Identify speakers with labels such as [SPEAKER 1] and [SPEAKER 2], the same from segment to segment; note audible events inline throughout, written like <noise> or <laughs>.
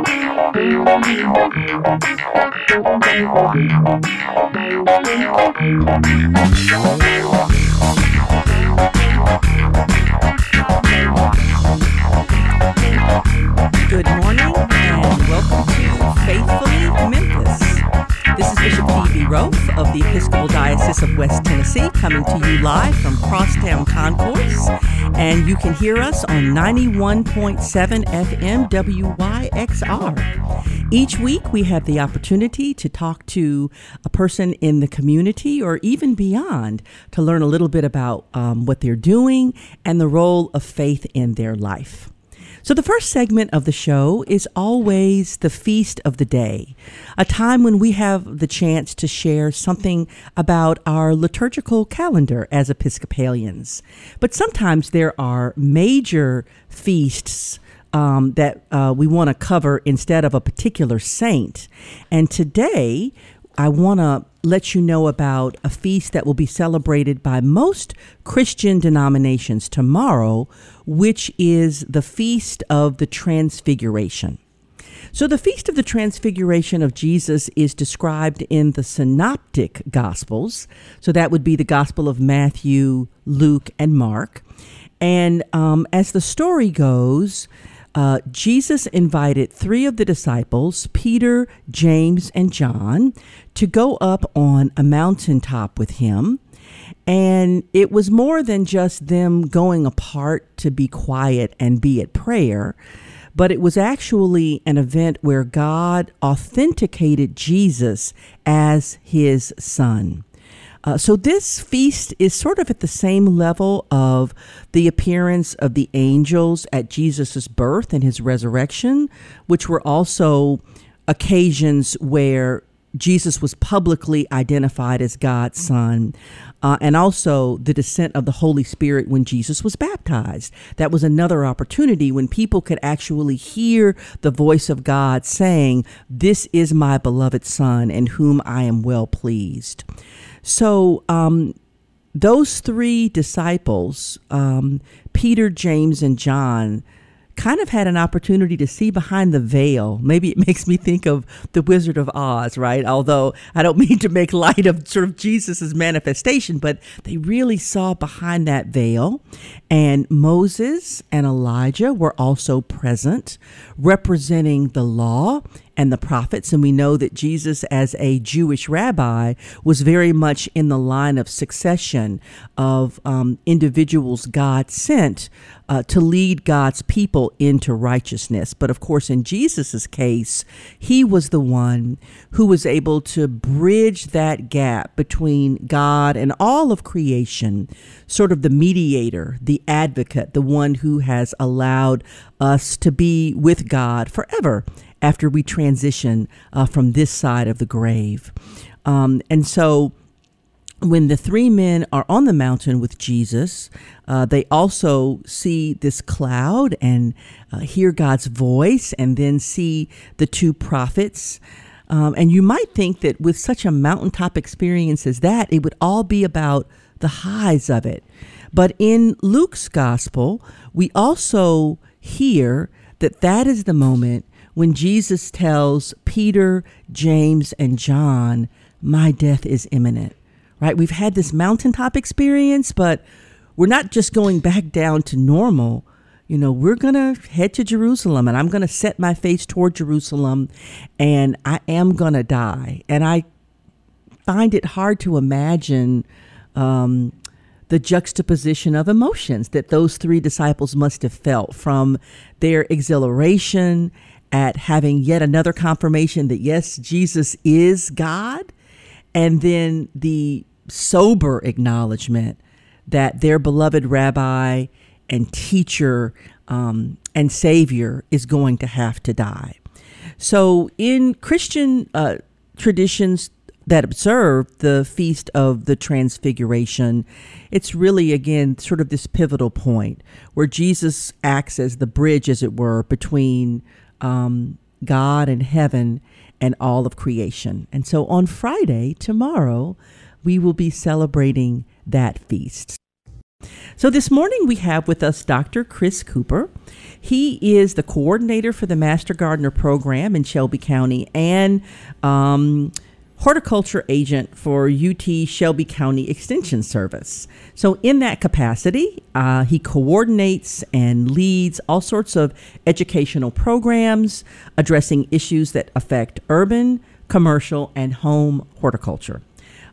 [SPEAKER 1] Good morning and welcome to Faithfully Memphis. This is Bishop Phoebe Roaf of the Episcopal Diocese of West Tennessee coming to you live from Crosstown Concourse. And you can hear us on 91.7 FM WYXR. Each week, we have the opportunity to talk to a person in the community or even beyond to learn a little bit about um, what they're doing and the role of faith in their life. So, the first segment of the show is always the feast of the day, a time when we have the chance to share something about our liturgical calendar as Episcopalians. But sometimes there are major feasts. Um, that uh, we want to cover instead of a particular saint. And today, I want to let you know about a feast that will be celebrated by most Christian denominations tomorrow, which is the Feast of the Transfiguration. So, the Feast of the Transfiguration of Jesus is described in the Synoptic Gospels. So, that would be the Gospel of Matthew, Luke, and Mark. And um, as the story goes, uh, Jesus invited three of the disciples, Peter, James, and John, to go up on a mountaintop with him. And it was more than just them going apart to be quiet and be at prayer, but it was actually an event where God authenticated Jesus as his son. Uh, so this feast is sort of at the same level of the appearance of the angels at Jesus' birth and his resurrection, which were also occasions where Jesus was publicly identified as God's son, uh, and also the descent of the Holy Spirit when Jesus was baptized. That was another opportunity when people could actually hear the voice of God saying, This is my beloved Son, in whom I am well pleased. So, um, those three disciples, um, Peter, James, and John, kind of had an opportunity to see behind the veil. Maybe it <laughs> makes me think of the Wizard of Oz, right? Although I don't <laughs> mean to make light of sort of Jesus's manifestation, but they really saw behind that veil. And Moses and Elijah were also present, representing the law and the prophets. And we know that Jesus, as a Jewish rabbi, was very much in the line of succession of um, individuals God sent uh, to lead God's people into righteousness. But of course, in Jesus's case, he was the one who was able to bridge that gap between God and all of creation, sort of the mediator, the advocate, the one who has allowed us to be with God forever after we transition uh, from this side of the grave. Um, and so when the three men are on the mountain with Jesus, uh, they also see this cloud and uh, hear God's voice, and then see the two prophets. Um, and you might think that with such a mountaintop experience as that, it would all be about the highs of it. But in Luke's gospel, we also hear that that is the moment when Jesus tells Peter, James, and John, My death is imminent, right? We've had this mountaintop experience, but we're not just going back down to normal. You know, we're going to head to Jerusalem and I'm going to set my face toward Jerusalem and I am going to die. And I find it hard to imagine um, the juxtaposition of emotions that those three disciples must have felt from their exhilaration at having yet another confirmation that yes, Jesus is God, and then the sober acknowledgement that their beloved rabbi and teacher um, and savior is going to have to die. So, in Christian uh, traditions that observe the feast of the Transfiguration, it's really, again, sort of this pivotal point where Jesus acts as the bridge, as it were, between um, God and heaven and all of creation. And so on Friday, tomorrow, we will be celebrating that feast. So this morning we have with us Dr. Chris Cooper. He is the coordinator for the Master Gardener program in Shelby County and um, horticulture agent for UT Shelby County Extension Service. So, in that capacity, uh, he coordinates and leads all sorts of educational programs addressing issues that affect urban, commercial, and home horticulture.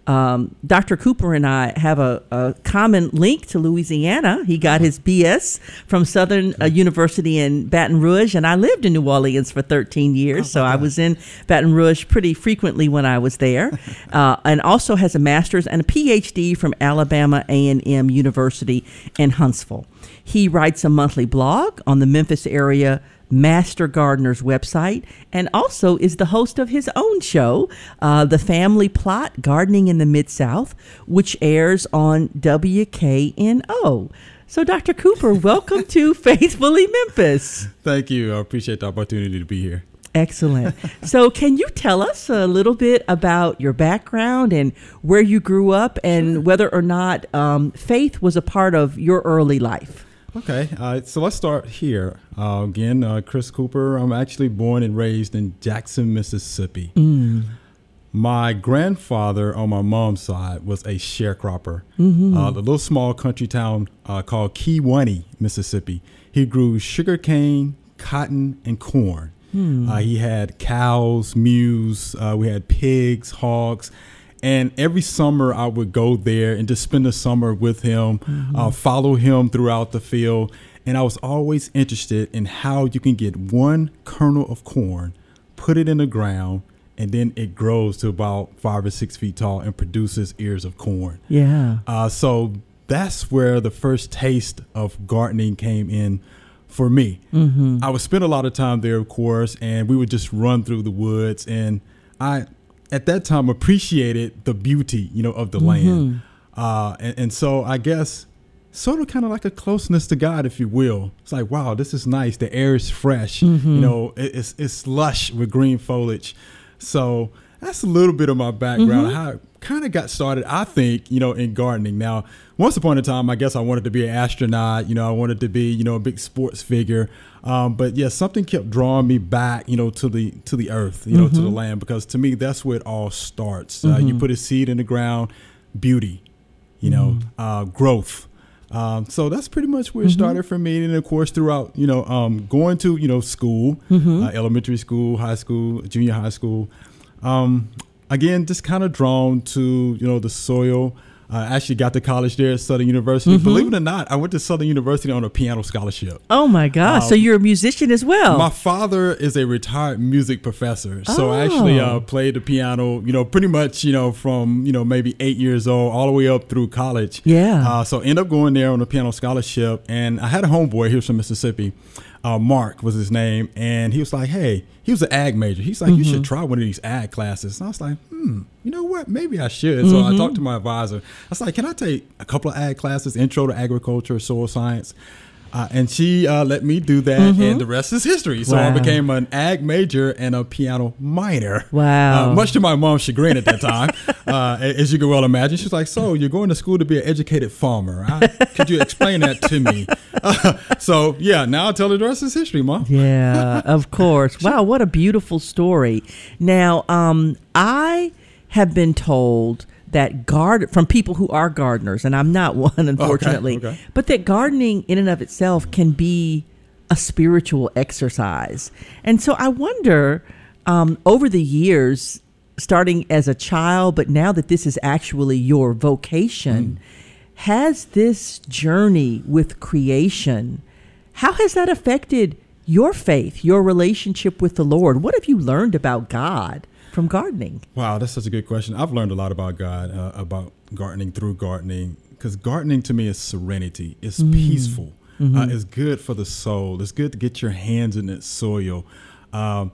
[SPEAKER 1] Um, Dr. Cooper and I have a, a, common link to Louisiana. He got his BS from Southern uh, University in Baton Rouge, and I lived in New Orleans for 13 years, oh, so I was in Baton Rouge pretty frequently when I was there. <laughs> Uh, and also has a master's and a PhD from Alabama A&M University in Huntsville. He writes a monthly blog on the Memphis area Master Gardener's website, and also is the host of his own show, uh, The Family Plot Gardening in the Mid South, which airs on WKNO. So, Dr. Cooper, <laughs> welcome to Faithfully Memphis.
[SPEAKER 2] Thank you. I appreciate the opportunity to be here.
[SPEAKER 1] Excellent. so, can you tell us a little bit about your background and where you grew up and sure. whether or not um, faith was a part of your early life?
[SPEAKER 2] Okay, uh, so let's start here. Uh, again, uh, Chris Cooper. I'm actually born and raised in Jackson, Mississippi. Mm. My grandfather on my mom's side was a sharecropper. Mm-hmm. Uh, the little small country town uh, called Kewanee, Mississippi. He grew sugarcane, cotton, and corn. Mm. Uh, he had cows, mules. we had pigs, hogs and every summer, I would go there and just spend the summer with him, mm-hmm. uh, follow him throughout the field. And I was always interested in how you can get one kernel of corn, put it in the ground, and then it grows to about five or six feet tall and produces ears of corn.
[SPEAKER 1] Yeah.
[SPEAKER 2] Uh, so that's where the first taste of gardening came in for me. Mm-hmm. I would spend a lot of time there, of course, and we would just run through the woods. And I at that time appreciated the beauty, you know, of the mm-hmm. land. Uh, and, and, so I guess sort of kind of like a closeness to God, if you will. It's like, wow, this is nice. The air is fresh. Mm-hmm. You know, it, it's it's lush with green foliage. So that's a little bit of my background. Mm-hmm. How I kind of got started, I think, you know, in gardening. Now, once upon a time, I guess I wanted to be an astronaut. You know, I wanted to be, you know, a big sports figure. Um, but yeah, something kept drawing me back, you know, to the to the earth, you know, mm-hmm. to the mm-hmm. land, because to me that's where it all starts. Mm-hmm. Uh, you mm-hmm. put a seed in the ground, beauty, you know, mm-hmm. uh, growth. Um, so that's pretty much where it started for me, and of course throughout, you know, um, going to you know school, uh, elementary school, high school, junior high school. Um, again, just kind of drawn to you know the soil. I actually got to college there at Southern University. Mm-hmm. Believe it or not, I went to Southern University on a piano scholarship.
[SPEAKER 1] Oh my gosh! Um, so you're a musician as well.
[SPEAKER 2] My father is a retired music professor, so oh. I actually uh, played the piano. You know, pretty much you know from you know maybe eight years old all the way up through college.
[SPEAKER 1] Yeah.
[SPEAKER 2] Uh, so end up going there on a piano scholarship, and I had a homeboy. He was from Mississippi uh, Mark was his name, and he was like, "Hey, he was an ag major. He's like, mm-hmm. you should mm-hmm. try one of these ag classes." And I was like, "Hmm, you know what? Maybe I should." Mm-hmm. So I mm-hmm. talked to my advisor. I was like, "Can I take a couple of ag classes? Intro to agriculture, soil science." Uh, and she uh, let me do that, mm-hmm. and the rest is history. So wow. I became an ag major and a piano minor.
[SPEAKER 1] Wow!
[SPEAKER 2] Uh, much to my mom's chagrin at that time, <laughs> uh, as you can well imagine, she's like, "So you're going to school to be an educated farmer? I, could you explain that to me?" <laughs> so yeah, now I tell her the rest is history, mom.
[SPEAKER 1] Yeah, <laughs> of course. Wow, what a beautiful story. Now, um, I have been told that guard from people who are gardeners, and I'm not <laughs> one, unfortunately, okay, okay. but that gardening in and of itself can be a spiritual exercise. And so I wonder, um, over the years, starting as a child, but now that this is actually your vocation, mm. has this journey with creation, how has that affected your faith, your relationship with the Lord? What have you learned about God? From gardening?
[SPEAKER 2] Wow, that's such a good question. I've learned a lot about God, uh, about gardening through gardening, because gardening to me is serenity. It's mm. peaceful. Mm-hmm. Uh, it's good for the soul. It's good to get your hands in that soil. Um,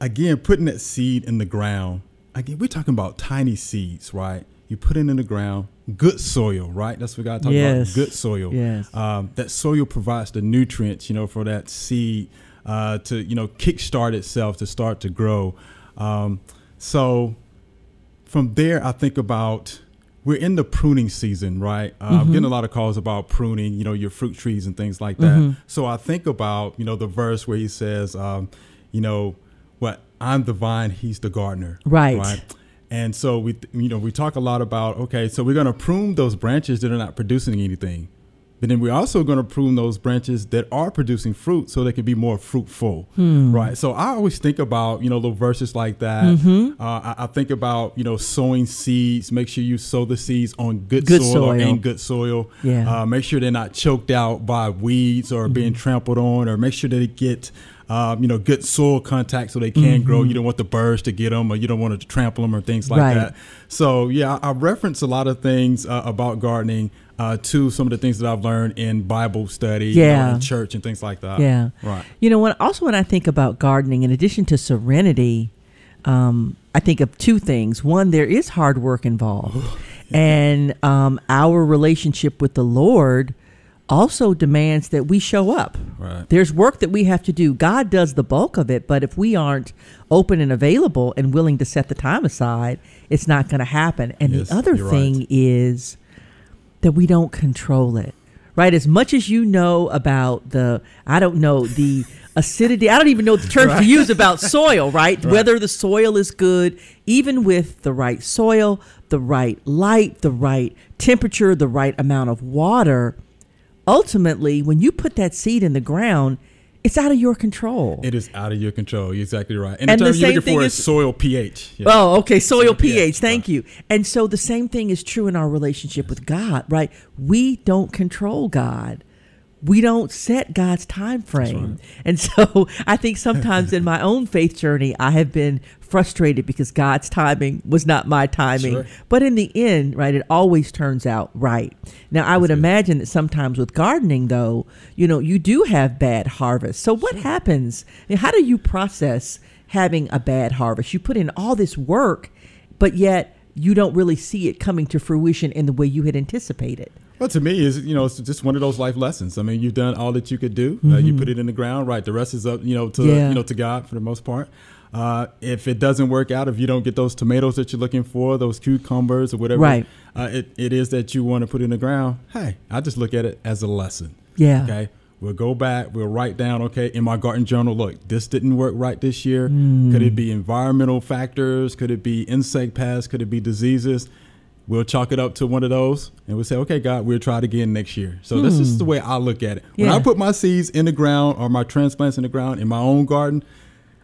[SPEAKER 2] again, putting that seed in the ground. Again, we're talking about tiny seeds, right? You put it in the ground, good soil, right? That's what God talking yes. about. Good soil.
[SPEAKER 1] Yes.
[SPEAKER 2] Um, that soil provides the nutrients, you know, for that seed uh, to, you know, kickstart itself to start to grow. Um, so from there, I think about we're in the pruning season, right? Uh, I'm getting a lot of calls about pruning, you know, your fruit trees and things like that. So I think about, you know, the verse where he says, um, you know, what I'm the vine, he's the gardener,
[SPEAKER 1] Right.
[SPEAKER 2] And so we, you know, we talk a lot about okay, so we're going to prune those branches that are not producing anything, but then we're also going to prune those branches that are producing fruit so they can be more fruitful,
[SPEAKER 1] Hmm.
[SPEAKER 2] right? So I always think about you know little verses like that.
[SPEAKER 1] Mm-hmm.
[SPEAKER 2] Uh, I, I think about you know sowing seeds. Make sure you sow the seeds on good,
[SPEAKER 1] Good
[SPEAKER 2] soil, or
[SPEAKER 1] soil.
[SPEAKER 2] in good soil.
[SPEAKER 1] Yeah.
[SPEAKER 2] Uh, make sure they're not choked out by weeds or being
[SPEAKER 1] Mm-hmm.
[SPEAKER 2] trampled on, or make sure that they get. Um, you know, good soil contact so they can grow. You don't want the birds to get them, or you don't want to trample them, or things like
[SPEAKER 1] Mm-hmm. Right.
[SPEAKER 2] that. So yeah, I I reference a lot of things uh, about gardening uh, to some of the things that I've learned in Bible study, you know,
[SPEAKER 1] Yeah.
[SPEAKER 2] in church, and things like that.
[SPEAKER 1] Yeah.
[SPEAKER 2] right.
[SPEAKER 1] You know, when also when I think about gardening, in addition to serenity, um, I think of two things. One, there is hard work involved, <gasps> and um, our relationship with the Lord also demands that we show up.
[SPEAKER 2] Right.
[SPEAKER 1] There's work that we have to do. God does the bulk of it, but if we aren't open and available and willing to set the time aside, it's not going to happen. And
[SPEAKER 2] Yes,
[SPEAKER 1] the other thing
[SPEAKER 2] right.
[SPEAKER 1] is that we don't control it. Right? As much as you know about the, I don't know, the acidity, I don't even know the term to use about <laughs> soil, right? Whether the soil is good, even with the right soil, the right light, the right temperature, the right amount of water, ultimately, when you put that seed in the ground, it's out of your control.
[SPEAKER 2] It is out of your control. You're exactly right. And,
[SPEAKER 1] And
[SPEAKER 2] the
[SPEAKER 1] the
[SPEAKER 2] you're looking for is,
[SPEAKER 1] is-
[SPEAKER 2] soil pH. Yeah.
[SPEAKER 1] Oh, okay. Soil
[SPEAKER 2] Soil
[SPEAKER 1] pH.
[SPEAKER 2] pH,
[SPEAKER 1] Thank
[SPEAKER 2] right.
[SPEAKER 1] you. And so the same thing is true in our relationship with God, right? We don't control God. We don't set God's time frame. And <laughs> so I think sometimes in my own faith journey, I have been frustrated because God's timing was not my timing.
[SPEAKER 2] Sure.
[SPEAKER 1] But in the end, right, it always turns out right. Now, I would
[SPEAKER 2] good.
[SPEAKER 1] imagine that sometimes with gardening, though, you know, you do have bad harvests. So what happens? How do you process having a bad harvest? You put in all this work, but yet you don't really see it coming to fruition in the way you had anticipated.
[SPEAKER 2] Well, to me, is you know, it's just one of those life lessons. I mean, you've done all that you could do. Uh, you put it in the ground, right? The rest is up, you know, to
[SPEAKER 1] Mm-hmm. Yeah.
[SPEAKER 2] you know, to God for the most part. Uh, if it doesn't work out, if you don't get those tomatoes that you're looking for, those cucumbers or whatever,
[SPEAKER 1] Right.
[SPEAKER 2] uh, it, it is that you want to put in the ground. Hey, I just look at it as a lesson.
[SPEAKER 1] Yeah.
[SPEAKER 2] Okay. We'll go back. We'll write down. Okay, in my garden journal, look, this didn't work right this year.
[SPEAKER 1] Mm.
[SPEAKER 2] Could it be environmental factors? Could it be insect pests? Could it be diseases? We'll chalk it up to one of those, and we'll say, "Okay, God, we'll try it again next year." So this is the way I look at it. When
[SPEAKER 1] Hmm. Yeah.
[SPEAKER 2] I put my seeds in the ground or my transplants in the ground in my own garden,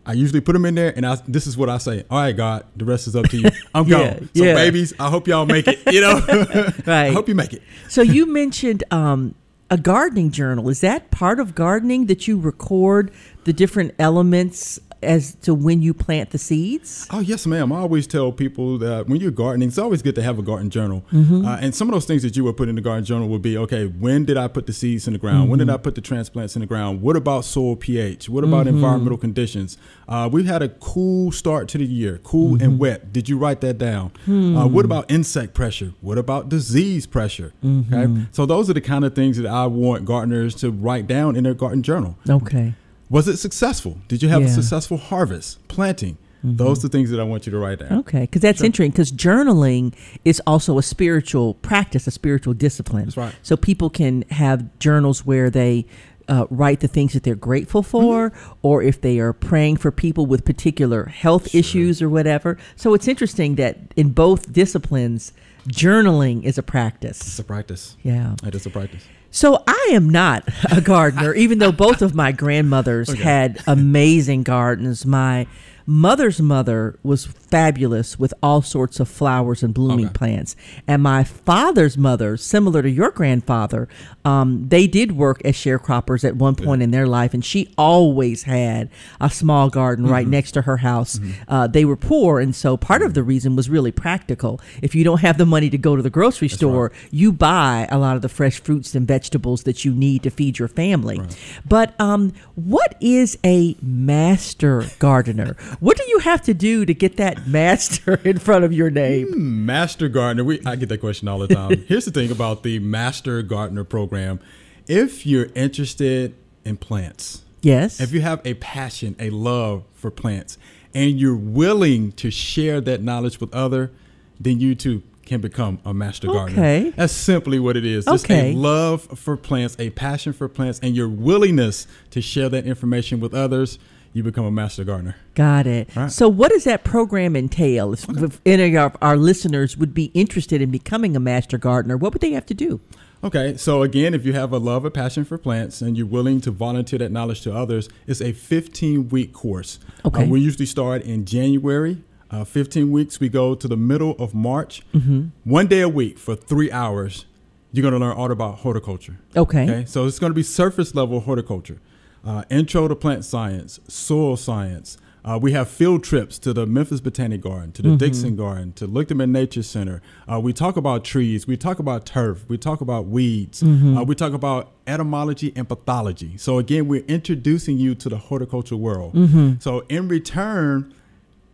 [SPEAKER 2] I usually put them in there, and I, this is what I say: "All right, God, the rest is up to you. <laughs> I'm
[SPEAKER 1] Yeah,
[SPEAKER 2] gone. So,
[SPEAKER 1] yeah.
[SPEAKER 2] babies, I hope y'all make it. You know, <laughs>
[SPEAKER 1] Right.
[SPEAKER 2] I hope you make it.
[SPEAKER 1] So you mentioned um, a gardening journal. Is that part of gardening that you record the different elements as to when you plant the seeds?
[SPEAKER 2] Oh yes, ma'am. I always tell people that when you're gardening, it's always good to have a garden journal.
[SPEAKER 1] Mm-hmm.
[SPEAKER 2] Uh, and some of those things that you would put in the garden journal would be, okay, when did I put the seeds in the ground? When did
[SPEAKER 1] Mm-hmm.
[SPEAKER 2] I put the transplants in the ground? What about soil pH? What about
[SPEAKER 1] Mm-hmm.
[SPEAKER 2] environmental conditions? Uh, we've had a cool start to the year, cool
[SPEAKER 1] Mm-hmm.
[SPEAKER 2] and wet. Did you write that down?
[SPEAKER 1] Hmm.
[SPEAKER 2] Uh, what about insect pressure? What about disease pressure?
[SPEAKER 1] Mm-hmm.
[SPEAKER 2] Okay, so those are the kind of things that I want gardeners to write down in their garden journal.
[SPEAKER 1] Okay.
[SPEAKER 2] Was it successful? Did you have a successful harvest, planting? Those are the things that I want you to write down.
[SPEAKER 1] Okay, because that's interesting. Because journaling is also a spiritual practice, a spiritual discipline.
[SPEAKER 2] That's right.
[SPEAKER 1] So people can have journals where they uh, write the things that they're grateful for, or if they are praying for people with particular health issues or whatever. So it's interesting that in both disciplines, journaling is a practice.
[SPEAKER 2] It's a practice.
[SPEAKER 1] Yeah.
[SPEAKER 2] It is a practice.
[SPEAKER 1] So I am not a gardener, even though both of my grandmothers <laughs>
[SPEAKER 2] Okay.
[SPEAKER 1] had amazing gardens. My mother's mother was fabulous with all sorts of flowers and blooming
[SPEAKER 2] Okay.
[SPEAKER 1] plants, and my father's mother, similar to your grandfather, um, they did work as sharecroppers at one point in their life, and she always had a small garden
[SPEAKER 2] Mm-hmm.
[SPEAKER 1] right next to her house. Uh, they were poor, and so part of the reason was really practical. If you don't have the money to go to the grocery store, you buy a lot of the fresh fruits and vegetables that you need to feed your family. But um, what is a master gardener? What do you have to do to get that master <laughs> in front of your name?
[SPEAKER 2] Hmm, master Gardener. We I get that question all the time. <laughs> Here's the thing about the Master Gardener program. If you're interested in plants,
[SPEAKER 1] Yes.
[SPEAKER 2] if you have a passion, a love for plants, and you're willing to share that knowledge with other, then you too can become a master gardener.
[SPEAKER 1] Okay.
[SPEAKER 2] That's simply what it is. Just
[SPEAKER 1] Okay.
[SPEAKER 2] a love for plants, a passion for plants, and your willingness to share that information with others, you become a master gardener.
[SPEAKER 1] Got it.
[SPEAKER 2] Right.
[SPEAKER 1] So, what does that program entail? If, if any of our, listeners would be interested in becoming a master gardener, what would they have to do?
[SPEAKER 2] Okay, so again, if you have a love or passion for plants and you're willing to volunteer that knowledge to others, it's a 15 week course.
[SPEAKER 1] Okay.
[SPEAKER 2] Uh, we usually start in January. Uh, 15 weeks, we go to the middle of March.
[SPEAKER 1] Mm-hmm.
[SPEAKER 2] One day a week for three hours, you're going to learn all about horticulture.
[SPEAKER 1] Okay.
[SPEAKER 2] Okay, so it's going to be surface level horticulture, uh, intro to plant science, soil science. Uh, we have field trips to the Memphis Botanic Garden, to the
[SPEAKER 1] Mm-hmm.
[SPEAKER 2] Dixon Garden, to Lichterman Nature Center. Uh, we talk about trees, we talk about turf, we talk about weeds,
[SPEAKER 1] Mm-hmm.
[SPEAKER 2] uh, we talk about etymology and pathology. So again, we're introducing you to the horticulture world.
[SPEAKER 1] Mm-hmm.
[SPEAKER 2] So in return,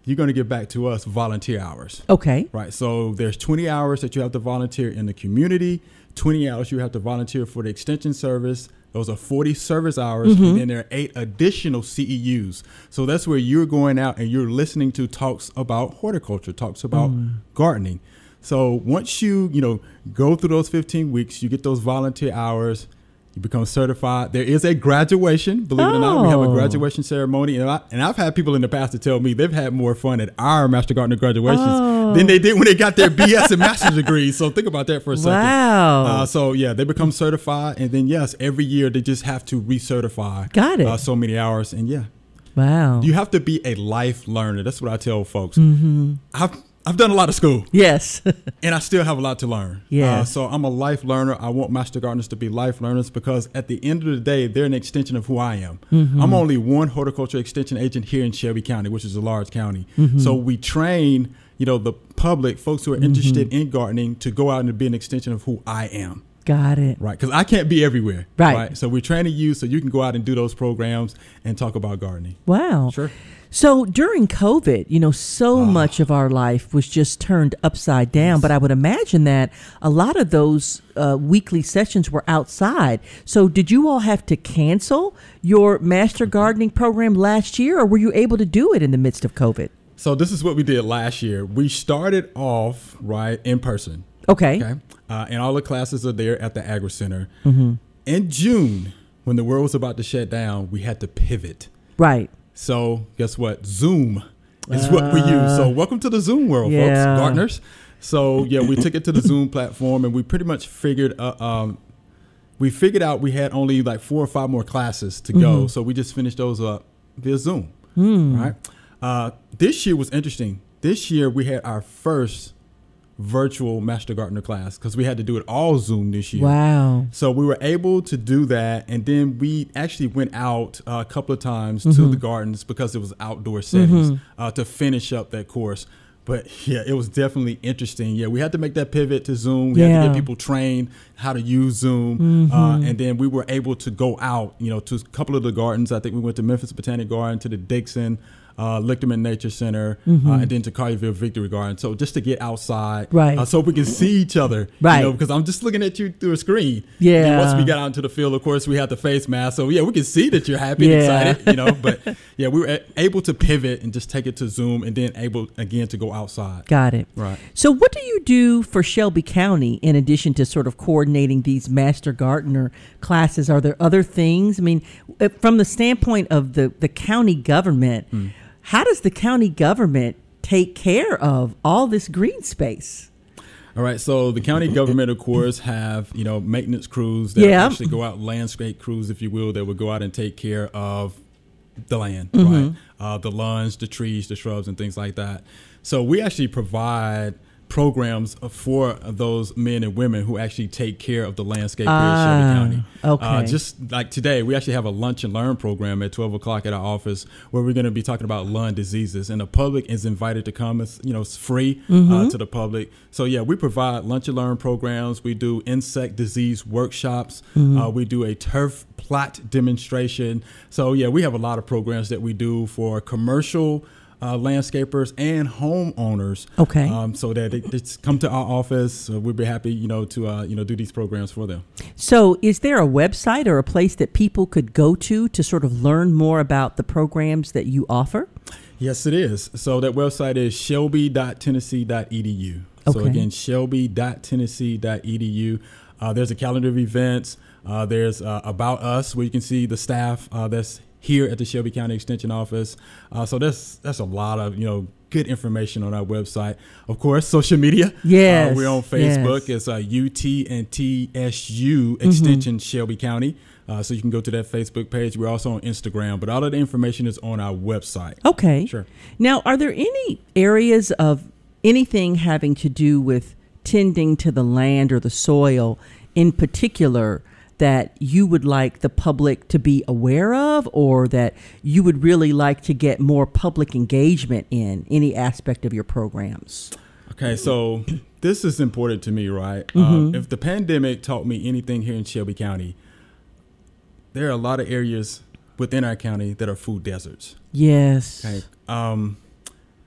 [SPEAKER 2] you're going to give back to us volunteer hours.
[SPEAKER 1] Okay.
[SPEAKER 2] Right. So there's 20 hours that you have to volunteer in the community, 20 hours you have to volunteer for the extension service. Those are 40 service hours, and mm-hmm. then there are eight additional CEUs. So that's where you're going out and you're listening to talks about horticulture, talks about mm. gardening. So once you, you know, go through those 15 weeks, you get those volunteer hours, you become certified. There is a graduation, believe it or not. We have a
[SPEAKER 1] Oh.
[SPEAKER 2] graduation ceremony, and I and I've had people in the past to tell me they've had more fun at our Master Gardener graduations
[SPEAKER 1] Oh.
[SPEAKER 2] than they did when they got their BS and master's degrees. So think about that for a second.
[SPEAKER 1] Wow.
[SPEAKER 2] Uh, so yeah, they become certified, and then yes, every year they just have to recertify.
[SPEAKER 1] Got it.
[SPEAKER 2] Uh, so many hours, and yeah,
[SPEAKER 1] wow.
[SPEAKER 2] you have to be a life learner. That's what I tell folks.
[SPEAKER 1] Mm-hmm.
[SPEAKER 2] I've I've done a lot of school,
[SPEAKER 1] yes. <laughs>
[SPEAKER 2] and I still have a lot to learn.
[SPEAKER 1] Yeah.
[SPEAKER 2] Uh, so I'm a life learner. I want master gardeners to be life learners because at the end of the day, they're an extension of who I am.
[SPEAKER 1] Mm-hmm.
[SPEAKER 2] I'm only one horticulture extension agent here in Shelby County, which is a large county.
[SPEAKER 1] Mm-hmm.
[SPEAKER 2] So we train, you know, the public, folks who are interested in gardening, to go out and be an extension of who I am.
[SPEAKER 1] Got it.
[SPEAKER 2] Right, because I can't be everywhere.
[SPEAKER 1] Right.
[SPEAKER 2] So we're training you so you can go out and do those programs and talk about gardening.
[SPEAKER 1] Wow.
[SPEAKER 2] Sure.
[SPEAKER 1] So during COVID, you know, so
[SPEAKER 2] Ah.
[SPEAKER 1] much of our life was just turned upside down. But I would imagine that a lot of those uh, weekly sessions were outside. So did you all have to cancel your master gardening program last year, or were you able to do it in the midst of COVID?
[SPEAKER 2] So this is what we did last year. We started off right in person.
[SPEAKER 1] Okay.
[SPEAKER 2] Okay. Uh, and all the classes are there at the Agri Center.
[SPEAKER 1] Mm-hmm.
[SPEAKER 2] In June, when the world was about to shut down, we had to pivot.
[SPEAKER 1] Right.
[SPEAKER 2] So guess what? Zoom is what we use. So welcome to the Zoom world,
[SPEAKER 1] Uh, yeah.
[SPEAKER 2] folks, gardeners. So yeah, we took it to the <laughs> Zoom platform, and we pretty much figured. Uh, um, we figured out we had only like four or five more classes to go,
[SPEAKER 1] Mm-hmm.
[SPEAKER 2] so we just finished those up via Zoom.
[SPEAKER 1] Hmm.
[SPEAKER 2] Right. Uh, this year was interesting. This year we had our first virtual Master Gardener class because we had to do it all Zoom this year.
[SPEAKER 1] Wow.
[SPEAKER 2] So we were able to do that, and then we actually went out uh, a couple of times to
[SPEAKER 1] Mm-hmm.
[SPEAKER 2] the gardens because it was outdoor settings uh, to finish up that course. But yeah, it was definitely interesting. Yeah, we had to make that pivot to Zoom. We had to
[SPEAKER 1] Mm-hmm.
[SPEAKER 2] get people trained how to use Zoom, uh, and then we were able to go out. You know, to a couple of the gardens. I think we went to Memphis Botanic Garden, to the Dixon. Uh, Lichterman Nature Center, uh, and then to Collierville Victory Garden. So just to get outside,
[SPEAKER 1] Mm-hmm. Right.
[SPEAKER 2] uh, so we can see each other,
[SPEAKER 1] Right.
[SPEAKER 2] You know, because I'm just looking at you through a screen.
[SPEAKER 1] Yeah.
[SPEAKER 2] And once we got out into the field, of course, we had the face mask. So yeah, we can see that you're happy and excited, you know. But <laughs> yeah, we were a- able to pivot and just take it to Zoom, and then able again to go outside.
[SPEAKER 1] Got it.
[SPEAKER 2] Right.
[SPEAKER 1] So, what do you do for Shelby County in addition to sort of coordinating these Master Gardener classes? Are there other things? I mean, uh, from the standpoint of the, the county government,
[SPEAKER 2] Hmm.
[SPEAKER 1] How does the county government take care of all this green space?
[SPEAKER 2] All right. So the county government, of course, have you know maintenance crews that
[SPEAKER 1] Yeah.
[SPEAKER 2] actually go out, landscape crews, if you will, that would go out and take care of the land,
[SPEAKER 1] Mm-hmm.
[SPEAKER 2] right? Uh, the lawns, the trees, the shrubs, and things like that. So we actually provide programs for those men and women who actually take care of the landscape here in
[SPEAKER 1] Ah,
[SPEAKER 2] Shelby County.
[SPEAKER 1] okay.
[SPEAKER 2] Uh, just like today, we actually have a lunch and learn program at 12 o'clock at our office where we're going to be talking about lawn diseases, and the public is invited to come. It's you know it's free
[SPEAKER 1] Mm-hmm.
[SPEAKER 2] uh, to the public. So yeah, we provide lunch and learn programs. We do insect disease workshops.
[SPEAKER 1] Mm-hmm.
[SPEAKER 2] Uh, we do a turf plot demonstration. So yeah, we have a lot of programs that we do for commercial. Uh, landscapers and homeowners.
[SPEAKER 1] Okay.
[SPEAKER 2] Um, so that they, they come to our office. Uh, we'd be happy, you know, to uh, you know do these programs for them.
[SPEAKER 1] So, is there a website or a place that people could go to to sort of learn more about the programs that you offer?
[SPEAKER 2] Yes, it is. So that website is shelby.tennessee.edu.
[SPEAKER 1] Okay.
[SPEAKER 2] So again, shelby.tennessee.edu. Uh, there's a calendar of events. Uh, there's uh, about us where you can see the staff uh, that's here at the Shelby County Extension Office. Uh, so that's that's a lot of you know good information on our website. Of course, social media.
[SPEAKER 1] Yeah,
[SPEAKER 2] uh, we're on Facebook.
[SPEAKER 1] yes.
[SPEAKER 2] It's uh, UT and TSU Extension Shelby County. Uh, so you can go to that Facebook page. We're also on Instagram, but all of the information is on our website.
[SPEAKER 1] Okay.
[SPEAKER 2] Sure.
[SPEAKER 1] Now, are there any areas of anything having to do with tending to the land or the soil in particular that you would like the public to be aware of or that you would really like to get more public engagement in any aspect of your programs?
[SPEAKER 2] Okay, so <clears throat> this is important to me, right?
[SPEAKER 1] Mm-hmm.
[SPEAKER 2] Uh, if the pandemic taught me anything here in Shelby County, there are a lot of areas within our county that are food deserts.
[SPEAKER 1] Yes.
[SPEAKER 2] Okay, um,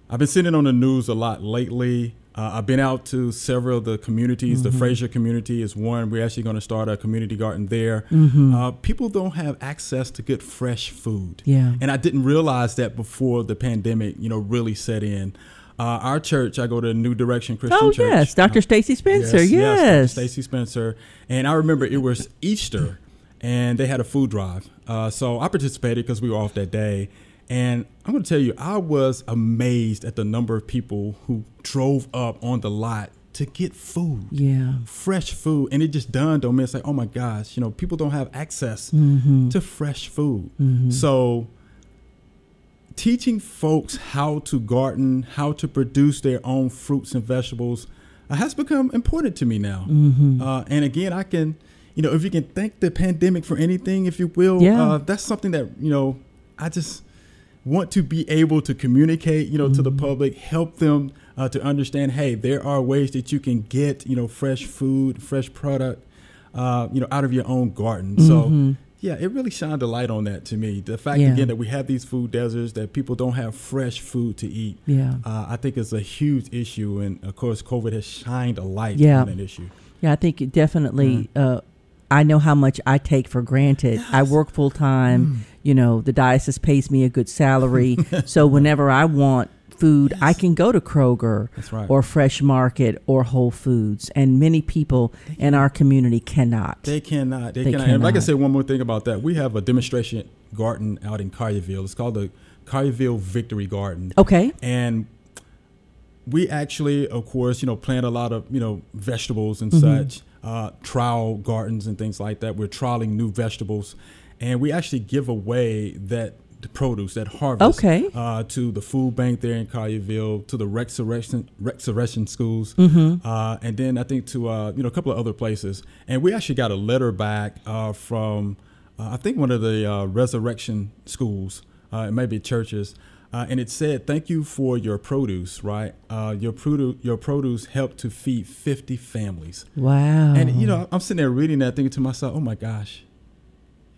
[SPEAKER 2] I've been sitting on the news a lot lately. Uh, I've been out to several of the communities.
[SPEAKER 1] Mm-hmm.
[SPEAKER 2] The Frayser community is one. We're actually going to start a community garden there.
[SPEAKER 1] Mm-hmm.
[SPEAKER 2] Uh, people don't have access to good fresh food.
[SPEAKER 1] Yeah.
[SPEAKER 2] And I didn't realize that before the pandemic, you know, really set in. Uh, our church, I go to New Direction Christian
[SPEAKER 1] Oh,
[SPEAKER 2] Church.
[SPEAKER 1] yes. Dr.
[SPEAKER 2] Uh,
[SPEAKER 1] Stacy Spencer.
[SPEAKER 2] Yes,
[SPEAKER 1] Yes.
[SPEAKER 2] yes, Stacy Spencer. And I remember it was Easter, and they had a food drive. Uh, so I participated because we were off that day. And I'm going to tell you, I was amazed at the number of people who drove up on the lot to get food,
[SPEAKER 1] Yeah.
[SPEAKER 2] fresh food. And it just dawned on me. It's like, oh my gosh, you know, people don't have access
[SPEAKER 1] Mm-hmm.
[SPEAKER 2] to fresh food. So teaching folks how to garden, how to produce their own fruits and vegetables uh, has become important to me now.
[SPEAKER 1] Mm-hmm.
[SPEAKER 2] Uh, and again, I can, you know, if you can thank the pandemic for anything, if you will,
[SPEAKER 1] Yeah.
[SPEAKER 2] uh, that's something that, you know, I just want to be able to communicate, you know, to the
[SPEAKER 1] Mm-hmm.
[SPEAKER 2] public, help them uh, to understand, hey, there are ways that you can get, you know, fresh food, fresh product, uh, you know, out of your own garden. So, yeah, it really shined a light on that to me. The fact
[SPEAKER 1] Mm-hmm. Yeah.
[SPEAKER 2] again that we have these food deserts, that people don't have fresh food to eat,
[SPEAKER 1] Yeah.
[SPEAKER 2] uh, I think is a huge issue. And of course, COVID has shined a light
[SPEAKER 1] Yeah.
[SPEAKER 2] on that issue.
[SPEAKER 1] Yeah, I think it definitely. Uh, I know how much I take for granted. I work full time.
[SPEAKER 2] Mm.
[SPEAKER 1] You know, the diocese pays me a good salary, <laughs> so whenever I want food, I can go to Kroger
[SPEAKER 2] right.
[SPEAKER 1] or Fresh Market or Whole Foods, and many people in our community cannot.
[SPEAKER 2] They cannot. They,
[SPEAKER 1] They
[SPEAKER 2] cannot. And like I
[SPEAKER 1] cannot.
[SPEAKER 2] said, one more thing about that. We have a demonstration garden out in Collierville. It's called the Collierville Victory Garden.
[SPEAKER 1] Okay.
[SPEAKER 2] And we actually, of course, you know, plant a lot of, you know, vegetables and
[SPEAKER 1] Mm-hmm.
[SPEAKER 2] such, uh, trial gardens and things like that. We're trialing new vegetables. And we actually give away that produce, that harvest,
[SPEAKER 1] Okay.
[SPEAKER 2] uh, to the food bank there in Collierville, to the Resurrection, Resurrection schools,
[SPEAKER 1] Mm-hmm.
[SPEAKER 2] uh, and then I think to uh, you know a couple of other places. And we actually got a letter back uh, from uh, I think one of the uh, Resurrection schools, uh, it may be churches, uh, and it said, "Thank you for your produce. Right, uh, your produce your produce helped to feed 50 families."
[SPEAKER 1] Wow.
[SPEAKER 2] And you know, I'm sitting there reading that, thinking to myself, "Oh my gosh."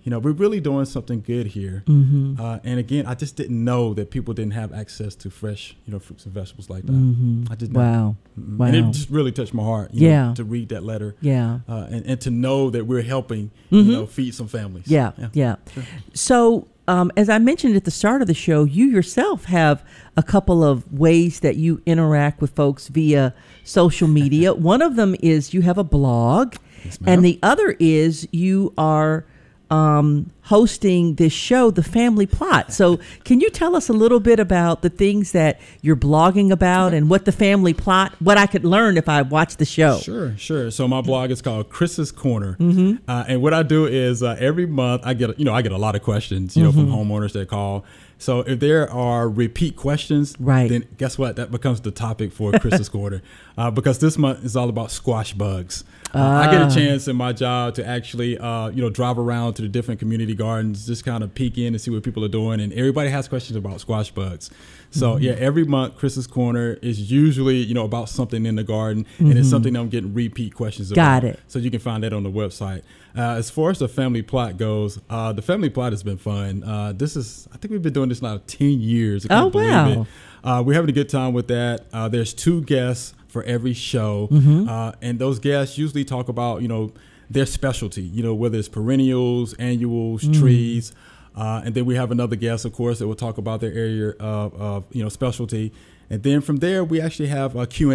[SPEAKER 2] You know, we're really doing something good here.
[SPEAKER 1] Mm-hmm.
[SPEAKER 2] Uh, and again, I just didn't know that people didn't have access to fresh, you know, fruits and vegetables like that.
[SPEAKER 1] Mm-hmm.
[SPEAKER 2] I just.
[SPEAKER 1] Wow.
[SPEAKER 2] Mm-mm.
[SPEAKER 1] Wow.
[SPEAKER 2] And it just really touched my heart, you
[SPEAKER 1] Yeah.
[SPEAKER 2] know, to read that letter
[SPEAKER 1] Yeah.
[SPEAKER 2] uh, and, and to know that we're helping, you know, feed some families.
[SPEAKER 1] Yeah, yeah.
[SPEAKER 2] sure.
[SPEAKER 1] So, um, as I mentioned at the start of the show, you yourself have a couple of ways that you interact with folks via social media. <laughs> One of them is you have a blog,
[SPEAKER 2] Yes,
[SPEAKER 1] and the other is you are um, hosting this show, The Family Plot. So, can you tell us a little bit about the things that you're blogging about and what the Family Plot, what I could learn if I watch the show?
[SPEAKER 2] Sure, sure. So my blog is called Chris's Corner, mm-hmm. uh, and what I do is uh, every month I get you know I get a lot of questions you know
[SPEAKER 1] Mm-hmm.
[SPEAKER 2] from homeowners that call. So if there are repeat questions,
[SPEAKER 1] Right.
[SPEAKER 2] then guess what? That becomes the topic for Chris's Corner, <laughs> uh, because this month is all about squash bugs. Uh, I get
[SPEAKER 1] Ah.
[SPEAKER 2] a chance in my job to actually uh, you know drive around to the different community gardens, just kind of peek in and see what people are doing, and everybody has questions about squash bugs. So
[SPEAKER 1] Mm-hmm.
[SPEAKER 2] yeah, every month Chris's Corner is usually you know about something in the garden, and it's something that I'm getting repeat questions
[SPEAKER 1] Mm-hmm. Got it.
[SPEAKER 2] So you can find that on the website. Uh, as far as the family plot goes, uh, the family plot has been fun. Uh, this is I think we've been doing this now ten years. I can't
[SPEAKER 1] Oh,
[SPEAKER 2] believe
[SPEAKER 1] wow.
[SPEAKER 2] it. Uh, we're having a good time with that. Uh, there's two guests for every show,
[SPEAKER 1] Mm-hmm.
[SPEAKER 2] uh, and those guests usually talk about you know their specialty. You know whether it's perennials, annuals,
[SPEAKER 1] Mm.
[SPEAKER 2] trees. Uh, and then we have another guest, of course, that will talk about their area of, of you know specialty, and then from there we actually have a Q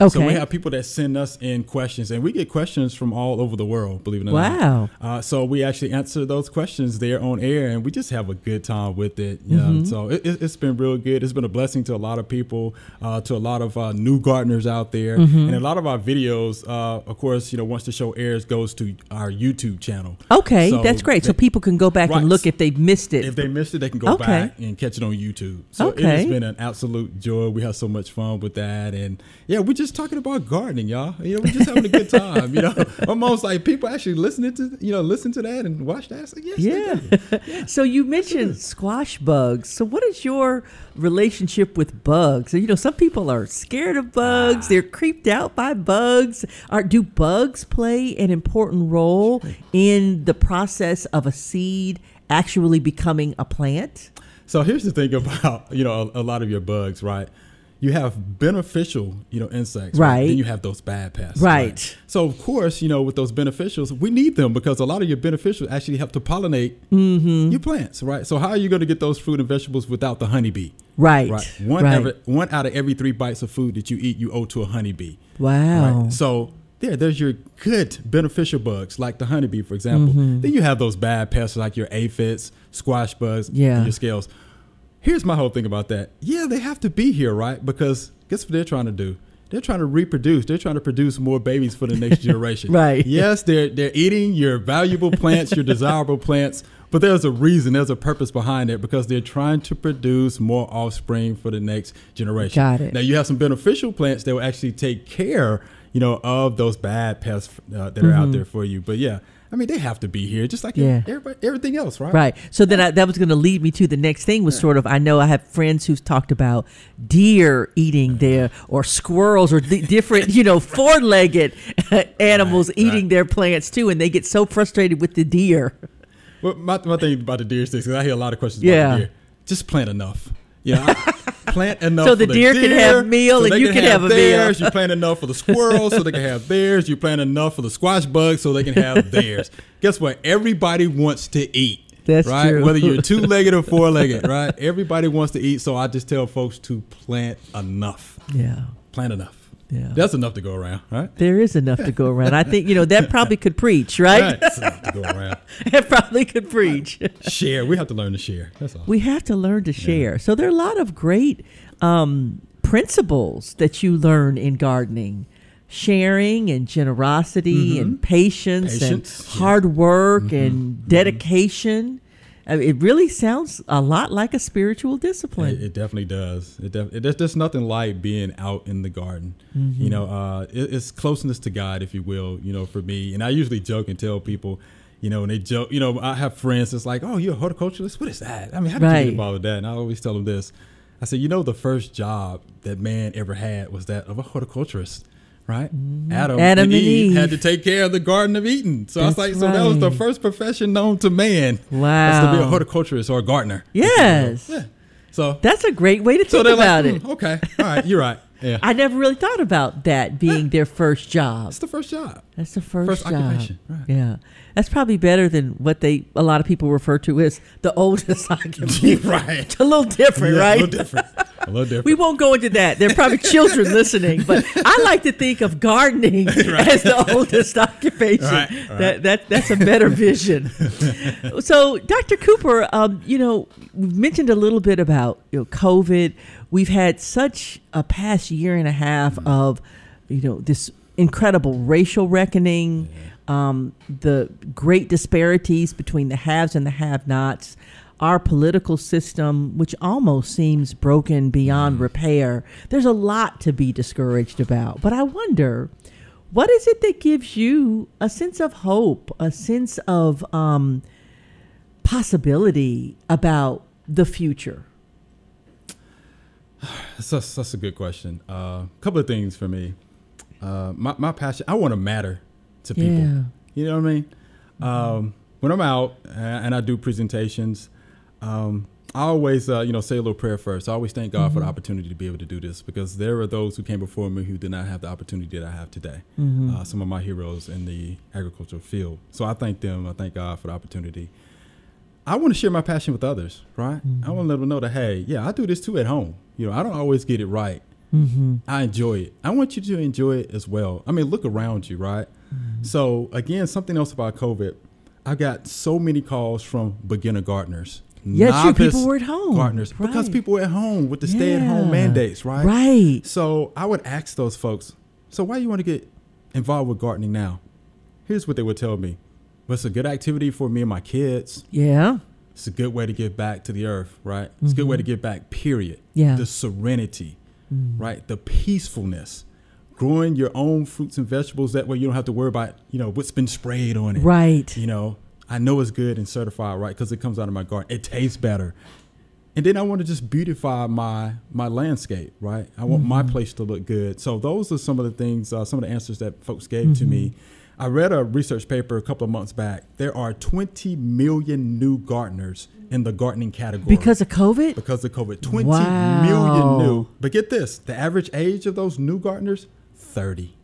[SPEAKER 2] A. So we have people that send us in questions, and we get questions from all over the world. Believe it or
[SPEAKER 1] Wow.
[SPEAKER 2] not. Wow. Uh, so we actually answer those questions there on air, and we just have a good time with it. Yeah.
[SPEAKER 1] Mm-hmm.
[SPEAKER 2] So it, it's been real good. It's been a blessing to a lot of people, uh, to a lot of uh, new gardeners out there,
[SPEAKER 1] Mm-hmm.
[SPEAKER 2] and a lot of our videos. Uh, of course, you know, once the show airs, goes to our YouTube channel.
[SPEAKER 1] Okay,
[SPEAKER 2] So
[SPEAKER 1] that's great. So people can go back
[SPEAKER 2] Right.
[SPEAKER 1] and look if they've missed it.
[SPEAKER 2] If they missed it, they can go
[SPEAKER 1] Okay.
[SPEAKER 2] back and catch it on YouTube. So it has been an absolute joy. We have so much fun with that, and yeah, we're just talking about gardening, y'all. You know, we're just having a good time. You know, <laughs> almost like people actually listening to you know listen to that and watch that. It's like, yes, they
[SPEAKER 1] yeah. <laughs> so you mentioned squash bugs. So what is your relationship with bugs? You know, some people are scared of bugs. They're ah. creeped out by bugs. Are do bugs play an important role in the process of a seed actually becoming a plant?
[SPEAKER 2] So here's the thing about you know a, a lot of your bugs, right? You have beneficial, you know, insects,
[SPEAKER 1] Right.
[SPEAKER 2] Then you have those bad pests,
[SPEAKER 1] Right.
[SPEAKER 2] So of course, you know, with those beneficials, we need them because a lot of your beneficials actually help to pollinate
[SPEAKER 1] Mm-hmm.
[SPEAKER 2] your plants, right? So how are you going to get those fruit and vegetables without the honeybee?
[SPEAKER 1] Right.
[SPEAKER 2] Right. One,
[SPEAKER 1] right.
[SPEAKER 2] Every, one out of every three bites of food that you eat, you owe to a honeybee.
[SPEAKER 1] wow.
[SPEAKER 2] Right. So there, there's your good beneficial bugs like the honeybee, for example. Then you have those bad pests like your aphids, squash bugs,
[SPEAKER 1] Yeah.
[SPEAKER 2] and your scales. Here's my whole thing about that. Yeah, they have to be here, right? Because guess what they're trying to do? They're trying to reproduce. They're trying to produce more babies for the next <laughs> generation.
[SPEAKER 1] Right.
[SPEAKER 2] Yes, they're they're eating your valuable plants, your desirable plants, but there's a reason, there's a purpose behind it because they're trying to produce more offspring for the next generation.
[SPEAKER 1] Got it.
[SPEAKER 2] Now you have some beneficial plants that will actually take care, you know, of those bad pests uh, that are out there for you. But yeah, I mean, they have to be here, just like.
[SPEAKER 1] Yeah.
[SPEAKER 2] everybody, everything else, right?
[SPEAKER 1] Right. So then I, that was going to lead me to the next thing was sort of I know I have friends who've talked about deer eating their or squirrels or di different you know four-legged <laughs> animals
[SPEAKER 2] Right,
[SPEAKER 1] eating
[SPEAKER 2] right.
[SPEAKER 1] their plants too, and they get so frustrated with the deer.
[SPEAKER 2] Well, my, my thing about the deer sticks, 'cause I hear a lot of questions
[SPEAKER 1] Yeah.
[SPEAKER 2] about the deer. Just plant enough. You know, plant enough
[SPEAKER 1] So the
[SPEAKER 2] for
[SPEAKER 1] deer can have meal and you can have a meal.
[SPEAKER 2] theirs. You plant enough for the squirrels so they can have theirs. You plant enough for the squash bugs so they can have <laughs> theirs. Guess what? Everybody wants to eat.
[SPEAKER 1] That's
[SPEAKER 2] right.
[SPEAKER 1] true.
[SPEAKER 2] Whether you're <laughs> two legged or four legged, right? Everybody wants to eat. So I just tell folks to plant enough.
[SPEAKER 1] Yeah.
[SPEAKER 2] Plant enough.
[SPEAKER 1] Yeah.
[SPEAKER 2] That's enough to go around, right?
[SPEAKER 1] There is enough to go around. I think you know that probably could preach, <laughs> right?
[SPEAKER 2] That's enough to go around. <laughs>
[SPEAKER 1] it probably could preach.
[SPEAKER 2] Share. We have to learn to share. That's all.
[SPEAKER 1] We have to learn to share. So there are a lot of great um, principles that you learn in gardening. Sharing and generosity and patience,
[SPEAKER 2] Mm-hmm. Patience,
[SPEAKER 1] and
[SPEAKER 2] yeah.
[SPEAKER 1] hard work and dedication. It really sounds a lot like a spiritual discipline.
[SPEAKER 2] It, it definitely does. It def- it, there's, nothing like being out in the garden.
[SPEAKER 1] Mm-hmm.
[SPEAKER 2] You know, uh, it, it's closeness to God, if you will. You know, for me, and I usually joke and tell people, you know, and they joke. You know, I have friends that's like, "Oh, you're a horticulturalist? What is that? I mean, how did you get involved with that?" And I always tell them this. I said, "You know, the first job that man ever had was that of a horticulturist." Right, Adam,
[SPEAKER 1] Mm-hmm. Adam and Eve.
[SPEAKER 2] had to take care of the Garden of Eden. So I was
[SPEAKER 1] That's
[SPEAKER 2] like, so that was the first profession known to man. was to be a horticulturist or a gardener. if you will.
[SPEAKER 1] Yes.
[SPEAKER 2] Yeah. So
[SPEAKER 1] That's a great way to
[SPEAKER 2] so
[SPEAKER 1] think
[SPEAKER 2] they're
[SPEAKER 1] about
[SPEAKER 2] like,
[SPEAKER 1] it.
[SPEAKER 2] "Hmm, okay, all right, you're right. <laughs> Yeah,
[SPEAKER 1] I never really thought about that being their first job.
[SPEAKER 2] it's the first job.
[SPEAKER 1] That's the first,
[SPEAKER 2] First
[SPEAKER 1] job.
[SPEAKER 2] occupation, right.
[SPEAKER 1] Yeah, that's probably better than what they a lot of people refer to as the oldest <laughs> occupation. <laughs>
[SPEAKER 2] right.
[SPEAKER 1] It's a little different,
[SPEAKER 2] Yeah,
[SPEAKER 1] right?
[SPEAKER 2] A little different. A little <laughs> different.
[SPEAKER 1] We won't go into that. There are probably children listening, but I like to think of gardening as the oldest occupation.
[SPEAKER 2] Right, right.
[SPEAKER 1] That that that's a better vision. so, Dr. Cooper, um, you know, we've mentioned a little bit about you know COVID. We've had such a past year and a half of, you know, this incredible racial reckoning, um, the great disparities between the haves and the have-nots our political system, which almost seems broken beyond repair, there's a lot to be discouraged about. But I wonder, what is it that gives you a sense of hope, a sense of um, possibility about the future? <sighs>
[SPEAKER 2] That's, that's, that's a good question. A uh, couple of things for me. Uh, my, my passion, I want to matter to people.
[SPEAKER 1] Yeah.
[SPEAKER 2] You know what I mean? Um, when I'm out and I do presentations, um, I always, uh, you know, say a little prayer first. I always thank God for the opportunity to be able to do this because there are those who came before me who did not have the opportunity that I have today. Uh, some of my heroes in the agricultural field. So I thank them. I thank God for the opportunity. I want to share my passion with others, right? I want to let them know that, hey, yeah, I do this too at home. You know, I don't always get it right
[SPEAKER 1] Mm-hmm.
[SPEAKER 2] I enjoy it. I want you to enjoy it as well. I mean, look around you, right?
[SPEAKER 1] Mm-hmm.
[SPEAKER 2] So again, something else about COVID. I got so many calls from beginner gardeners.
[SPEAKER 1] Yeah, true. People were at home.
[SPEAKER 2] Gardeners because people were at home with the stay-at-home mandates, right?
[SPEAKER 1] Right.
[SPEAKER 2] So I would ask those folks, so why do you want to get involved with gardening now? Here's what they would tell me. Well, it's a good activity for me and my kids.
[SPEAKER 1] Yeah.
[SPEAKER 2] It's a good way to give back to the earth, right? It's a good way to give back, period.
[SPEAKER 1] Mm-hmm. Yeah.
[SPEAKER 2] The serenity, right? The peacefulness. Growing your own fruits and vegetables that way you don't have to worry about, you know, what's been sprayed on it.
[SPEAKER 1] Right.
[SPEAKER 2] You know, I know it's good and certified, right? Because it comes out of my garden. It tastes better. And then I want to just beautify my my landscape, right? I want my
[SPEAKER 1] Mm-hmm.
[SPEAKER 2] place to look good. So those are some of the things, uh, some of the answers that folks gave to
[SPEAKER 1] Mm-hmm.
[SPEAKER 2] me. I read a research paper a couple of months back. There are 20 million new gardeners in the gardening category
[SPEAKER 1] Because of COVID?
[SPEAKER 2] because of COVID. Twenty million
[SPEAKER 1] Wow.
[SPEAKER 2] new. But get this: the average age of those new gardeners, thirty.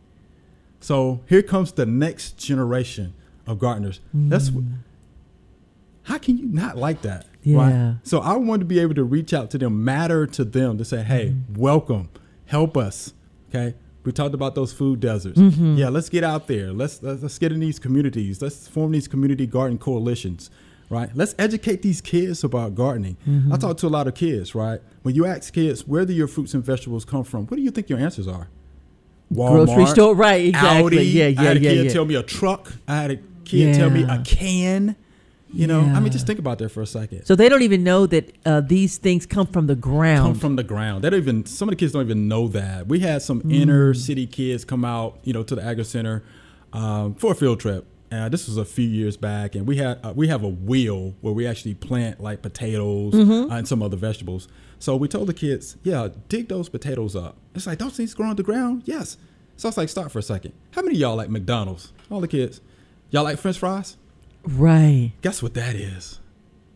[SPEAKER 2] So here comes the next generation of gardeners. That's. How can you not like that?
[SPEAKER 1] Yeah.
[SPEAKER 2] Right? So I want to be able to reach out to them, matter to them, to say, "Hey, welcome, help us." Okay. We talked about those food deserts. Mm-hmm. Yeah, let's get out there. Let's, let's let's get in these communities. Let's form these community garden coalitions. Right. Let's educate these kids about gardening. I talk to a lot of kids. Right. When you ask kids where do your fruits and vegetables come from, what do you think your answers are?
[SPEAKER 1] Grocery store, right, exactly.
[SPEAKER 2] Aldi.
[SPEAKER 1] Yeah, yeah,
[SPEAKER 2] I had a
[SPEAKER 1] yeah,
[SPEAKER 2] kid
[SPEAKER 1] yeah.
[SPEAKER 2] tell me a truck. I had a kid tell me a can. You know, I mean, just think about that for a second.
[SPEAKER 1] So they don't even know that uh, these things come from the ground.
[SPEAKER 2] come from the ground. They don't even. Some of the kids don't even know that. We had some
[SPEAKER 1] Mm.
[SPEAKER 2] inner city kids come out, you know, to the agri center um, for a field trip. Uh, this was a few years back, and we had uh, we have a wheel where we actually plant like potatoes
[SPEAKER 1] Mm-hmm.
[SPEAKER 2] and some other vegetables. So we told the kids, yeah, dig those potatoes up. It's like those things grow on the ground. Yes. So I was like stop for a second. How many of y'all like McDonald's? All the kids. Y'all like French fries?
[SPEAKER 1] right.
[SPEAKER 2] Guess what that is?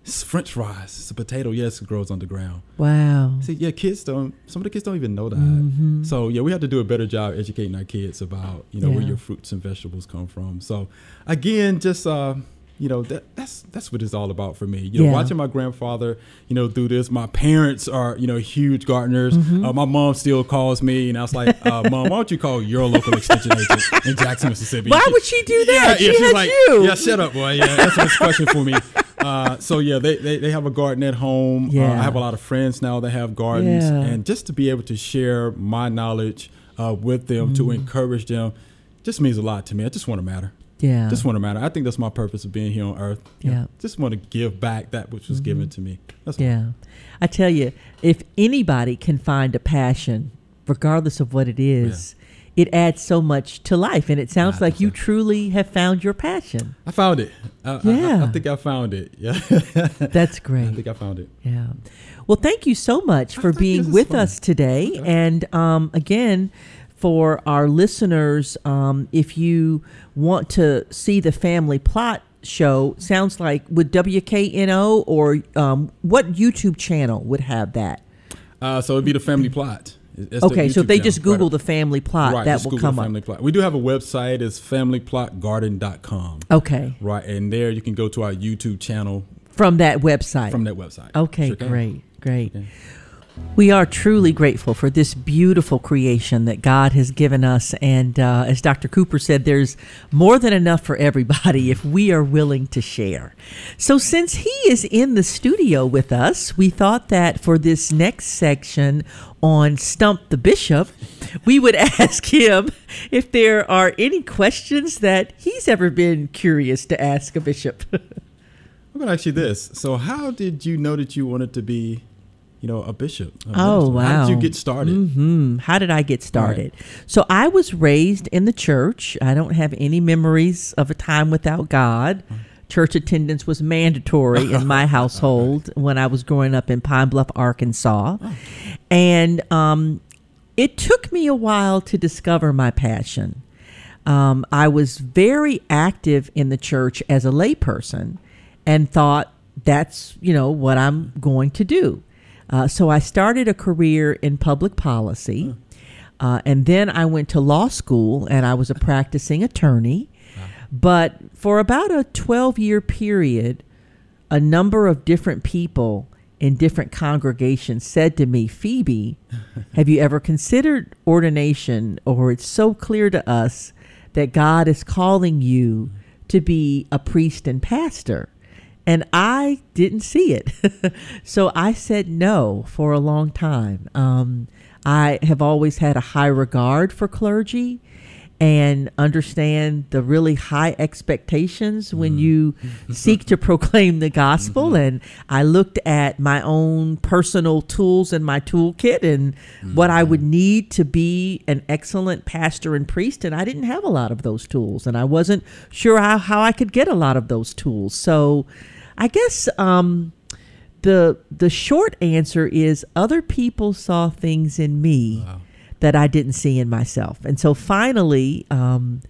[SPEAKER 2] It's French fries. It's a potato. Yes, it grows underground.
[SPEAKER 1] Wow.
[SPEAKER 2] See, yeah, kids don't. Some of the kids don't even know that.
[SPEAKER 1] Mm-hmm.
[SPEAKER 2] So yeah, we have to do a better job educating our kids about you know where your fruits and vegetables come from. So again, just uh, you know that that's that's what it's all about for me. You know,
[SPEAKER 1] Yeah.
[SPEAKER 2] watching my grandfather, you know, do this. My parents are you know huge gardeners.
[SPEAKER 1] Mm-hmm.
[SPEAKER 2] Uh, my mom still calls me, and I was like, uh, <laughs> Mom, why don't you call your local extension agent in Jackson, Mississippi?
[SPEAKER 1] Why would she do that?
[SPEAKER 2] Yeah,
[SPEAKER 1] She
[SPEAKER 2] yeah, she's like,
[SPEAKER 1] you.
[SPEAKER 2] yeah, shut up, boy. Yeah, that's a question for me. Uh, so yeah, they, they they have a garden at home. Uh,
[SPEAKER 1] Yeah.
[SPEAKER 2] I have a lot of friends now that have gardens,
[SPEAKER 1] Yeah.
[SPEAKER 2] and just to be able to share my knowledge uh, with them to
[SPEAKER 1] Mm.
[SPEAKER 2] encourage them, just means a lot to me. I just want to matter.
[SPEAKER 1] Yeah.
[SPEAKER 2] Just want to matter. I think that's my purpose of being here on Earth. You know,
[SPEAKER 1] Yeah.
[SPEAKER 2] just want to give back that which was given to me. That's all.
[SPEAKER 1] Yeah. I tell you, if anybody can find a passion, regardless of what it is, it adds so much to life. And it sounds
[SPEAKER 2] I
[SPEAKER 1] like you
[SPEAKER 2] so.
[SPEAKER 1] truly have found your passion.
[SPEAKER 2] I found it. I, I- I,
[SPEAKER 1] Yeah.
[SPEAKER 2] I think I found it. Yeah. <laughs>
[SPEAKER 1] That's <laughs> great.
[SPEAKER 2] I think I found it.
[SPEAKER 1] Yeah. Well, thank you so much
[SPEAKER 2] Oh,
[SPEAKER 1] for being with
[SPEAKER 2] fun.
[SPEAKER 1] us today.
[SPEAKER 2] Okay.
[SPEAKER 1] And um, again, for our listeners, um, if you want to see the family plot show, sounds like would WKNO or um, what YouTube channel would have that?
[SPEAKER 2] Uh, so it'd be the family plot. It's the
[SPEAKER 1] okay, so if they
[SPEAKER 2] channel.
[SPEAKER 1] just Google
[SPEAKER 2] Right.
[SPEAKER 1] the family plot,
[SPEAKER 2] right,
[SPEAKER 1] that will
[SPEAKER 2] Google
[SPEAKER 1] come up.
[SPEAKER 2] family plot. We do have a website. It's familyplotgarden.com.
[SPEAKER 1] Okay,
[SPEAKER 2] Right, and there you can go to our YouTube channel
[SPEAKER 1] from that website.
[SPEAKER 2] from that website.
[SPEAKER 1] Okay,
[SPEAKER 2] Sure
[SPEAKER 1] great, great.
[SPEAKER 2] Okay.
[SPEAKER 1] We are truly grateful for this beautiful creation that God has given us. And uh, as Dr. Cooper said, there's more than enough for everybody if we are willing to share. So, since he is in the studio with us, we thought that for this next section on Stump the Bishop, we would <laughs> ask him if there are any questions that he's ever been curious to ask a bishop. <laughs>
[SPEAKER 2] I'm going to ask you this. So, how did you know that you wanted to be, you know, a bishop? a
[SPEAKER 1] Oh,
[SPEAKER 2] minister? How did you get started?
[SPEAKER 1] hmm How did I get started? So I was raised in the church. I don't have any memories of a time without God. Church attendance was mandatory in my <laughs> household when I was growing up in Pine Bluff, Arkansas. And um, it took me a while to discover my passion. Um, I was very active in the church as a layperson and thought that's, you know, what I'm going to do. Uh, so I started a career in public policy. Uh, and then I went to law school and I was a practicing attorney. But for about a 12 year period, a number of different people in different congregations said to me, Phoebe, <laughs> have you ever considered ordination? Or it's so clear to us that God is calling you to be a priest and pastor. And I didn't see it. <laughs> so I said no for a long time. Um, I have always had a high regard for clergy and understand the really high expectations when mm-hmm. you seek to proclaim the gospel. Mm-hmm. And I looked at my own personal tools in my toolkit and what I would mm-hmm. need to be an excellent pastor and priest. And I didn't have a lot of those tools, and I wasn't sure how, how I could get a lot of those tools. So I guess. Um, the the short answer is other people saw things in me
[SPEAKER 2] Wow.
[SPEAKER 1] That I didn't see in myself. And so finally, um,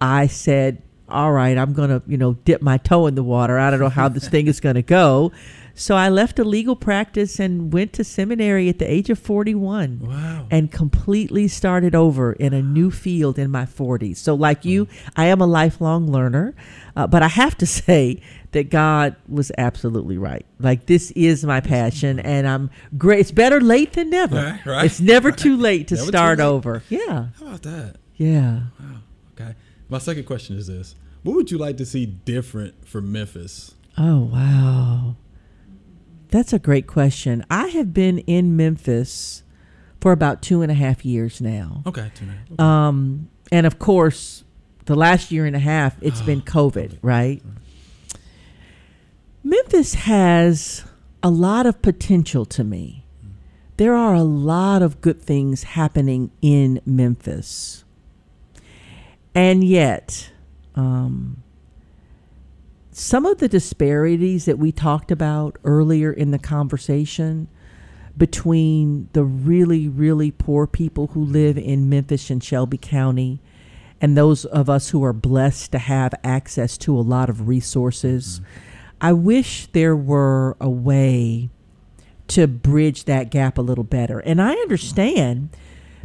[SPEAKER 1] I said, all right, I'm going to, you know, dip my toe in the water. I don't know how this thing is <laughs> going to go. So I left a legal practice and went to seminary at the age of 41
[SPEAKER 2] Wow.
[SPEAKER 1] and completely started over in a new field in my 40s. So, like you, I am a lifelong learner, uh, but I have to <laughs> say that God was absolutely right. Like, this is my passion, and I'm great. It's better late than never.
[SPEAKER 2] Right, right,
[SPEAKER 1] it's never too late to
[SPEAKER 2] Never
[SPEAKER 1] start over. Yeah.
[SPEAKER 2] How about that?
[SPEAKER 1] Yeah.
[SPEAKER 2] Wow. Okay. My second question is this: What would you like to see different for Memphis?
[SPEAKER 1] Oh, wow. That's a great question. I have been in Memphis for about two and a half years now.
[SPEAKER 2] Okay. Tuna.
[SPEAKER 1] Um, and of course, the last year and a half, it's been <gasps> COVID, right? Memphis has a lot of potential to me. There are a lot of good things happening in Memphis. And yet, um, some of the disparities that we talked about earlier in the conversation between the really, really poor people who live in Memphis and Shelby County and those of us who are blessed to have access to a lot of resources. I wish there were a way to bridge that gap a little better. And I understand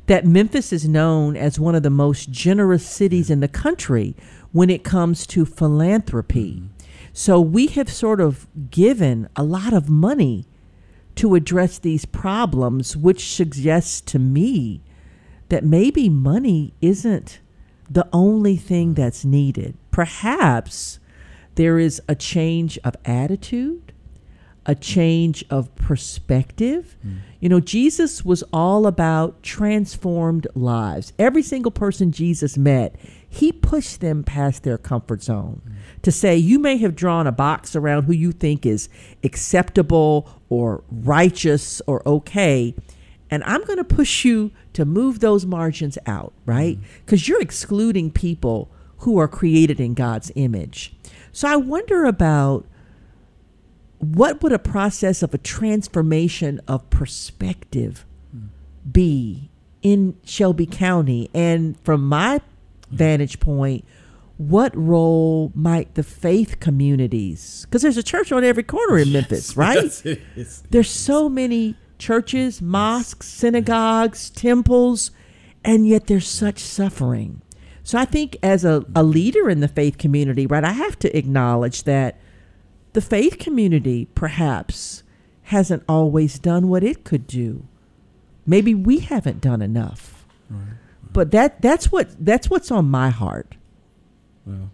[SPEAKER 1] that Memphis is known as one of the most generous cities in the country when it comes to philanthropy. Mm-hmm. So we have sort of given a lot of money to address these problems, which suggests to me that maybe money isn't the only thing that's needed. Perhaps there is a change of attitude, a change of perspective. Hmm. You know, Jesus was all about transformed lives. Every single person Jesus met, he pushed them past their comfort zone hmm. to say, you may have drawn a box around who you think is acceptable or righteous or okay. And I'm going to push you to move those margins out, right? Hmm. Because you're excluding people who are created in God's image. So I wonder about what would a process of a transformation of perspective be in Shelby County? And from my vantage point, what role might the faith communities, because there's a church on every corner in Memphis, <laughs> right?
[SPEAKER 2] Yes, it is.
[SPEAKER 1] There's so many churches, mosques, synagogues, temples, and yet there's such suffering. So I think as a, a leader in the faith community, right, I have to acknowledge that the faith community perhaps hasn't always done what it could do. Maybe we haven't done enough. But that that's what that's what's on my heart.
[SPEAKER 2] Wow.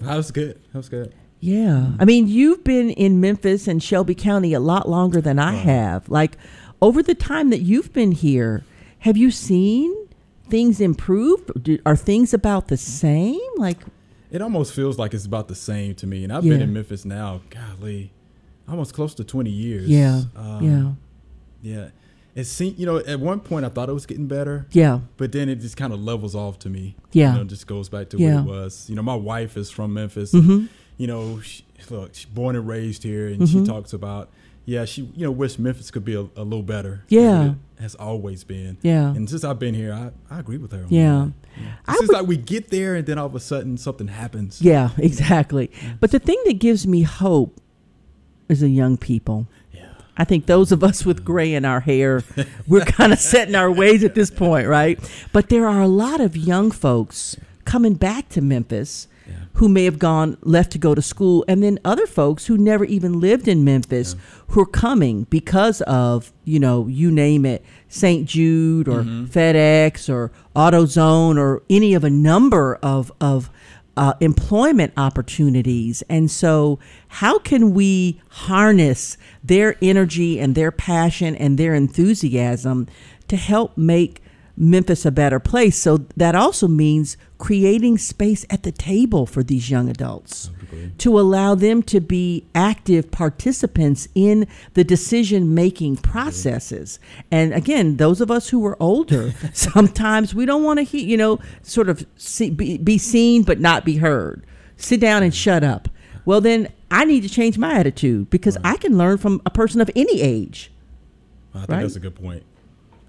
[SPEAKER 2] That was good. That was good.
[SPEAKER 1] Yeah. I mean, you've been in Memphis and Shelby County a lot longer than I
[SPEAKER 2] Right.
[SPEAKER 1] have. Like, over the time that you've been here, have you seen things improve? Do, are things about the same? Like,
[SPEAKER 2] It almost feels like it's about the same to me. And I've
[SPEAKER 1] Yeah.
[SPEAKER 2] been in Memphis now, golly, almost close to 20 years.
[SPEAKER 1] yeah,
[SPEAKER 2] Um,
[SPEAKER 1] yeah,
[SPEAKER 2] Yeah. It seemed, you know, at one point I thought it was getting better,
[SPEAKER 1] yeah,
[SPEAKER 2] but then it just kind of levels off to me.
[SPEAKER 1] Yeah.
[SPEAKER 2] You know, just goes back to
[SPEAKER 1] Yeah.
[SPEAKER 2] what it was. You know, my wife is from Memphis.
[SPEAKER 1] Mhm.
[SPEAKER 2] You know, she, look, she's born and raised here, and she
[SPEAKER 1] Mhm.
[SPEAKER 2] talks about, yeah, she, you know, wish Memphis could be a, a little better.
[SPEAKER 1] Yeah.
[SPEAKER 2] It has always been.
[SPEAKER 1] yeah,
[SPEAKER 2] And since I've been here, I, I agree with her. on
[SPEAKER 1] Yeah.
[SPEAKER 2] that.
[SPEAKER 1] I
[SPEAKER 2] It's
[SPEAKER 1] would-
[SPEAKER 2] like we get there, and then all of a sudden something happens.
[SPEAKER 1] yeah, exactly. But the thing that gives me hope is the young people.
[SPEAKER 2] Yeah.
[SPEAKER 1] I think those of us with gray in our hair, we're <laughs> kind of setting our ways at this point, right? But there are a lot of young folks coming back to Memphis who may have gone left to go to school, and then other folks who never even lived in Memphis who are coming because of you know you name it, St. Jude or FedEx or AutoZone or any of a number of of uh, employment opportunities. And so, how can we harness their energy and their passion and their enthusiasm to help make Memphis a better place? So, that also means creating space at the table for these young adults to allow them to be active participants in the decision making processes. And again, those of us who are older, <laughs> sometimes we don't want to hear, you know, sort of see, be, be seen but not be heard. Sit down and shut up. Well, then I need to change my attitude because I can learn from a person of any age.
[SPEAKER 2] I think
[SPEAKER 1] Right?
[SPEAKER 2] that's a good point.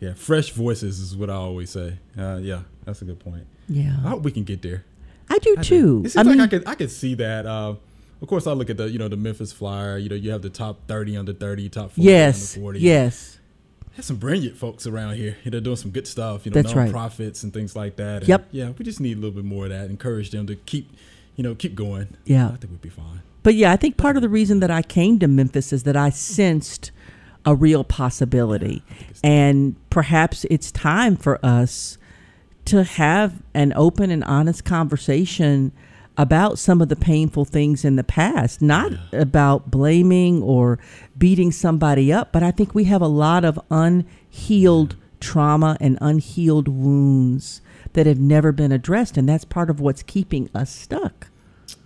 [SPEAKER 2] Yeah, fresh voices is what I always say. Uh, yeah, that's a good point.
[SPEAKER 1] Yeah, I
[SPEAKER 2] hope we can get there.
[SPEAKER 1] I do
[SPEAKER 2] I do.
[SPEAKER 1] too.
[SPEAKER 2] It seems
[SPEAKER 1] I mean,
[SPEAKER 2] I could I could see that. Uh, of course, I look at the you know the Memphis Flyer. You know, you have the top thirty under thirty, top forty
[SPEAKER 1] yes.
[SPEAKER 2] under forty.
[SPEAKER 1] Yes.
[SPEAKER 2] There's some brilliant folks around here. You know, doing some good stuff. You know,
[SPEAKER 1] That's right.
[SPEAKER 2] nonprofits and things like that. And
[SPEAKER 1] Yep.
[SPEAKER 2] Yeah, we just need a little bit more of that. Encourage them to keep, you know, keep going.
[SPEAKER 1] Yeah.
[SPEAKER 2] I think we'd be fine.
[SPEAKER 1] But yeah, I think part of the reason that I came to Memphis is that I sensed a real possibility. And perhaps it's time for us to have an open and honest conversation about some of the painful things in the past, not about blaming or beating somebody up, but I think we have a lot of unhealed trauma and unhealed wounds that have never been addressed. And that's part of what's keeping us stuck.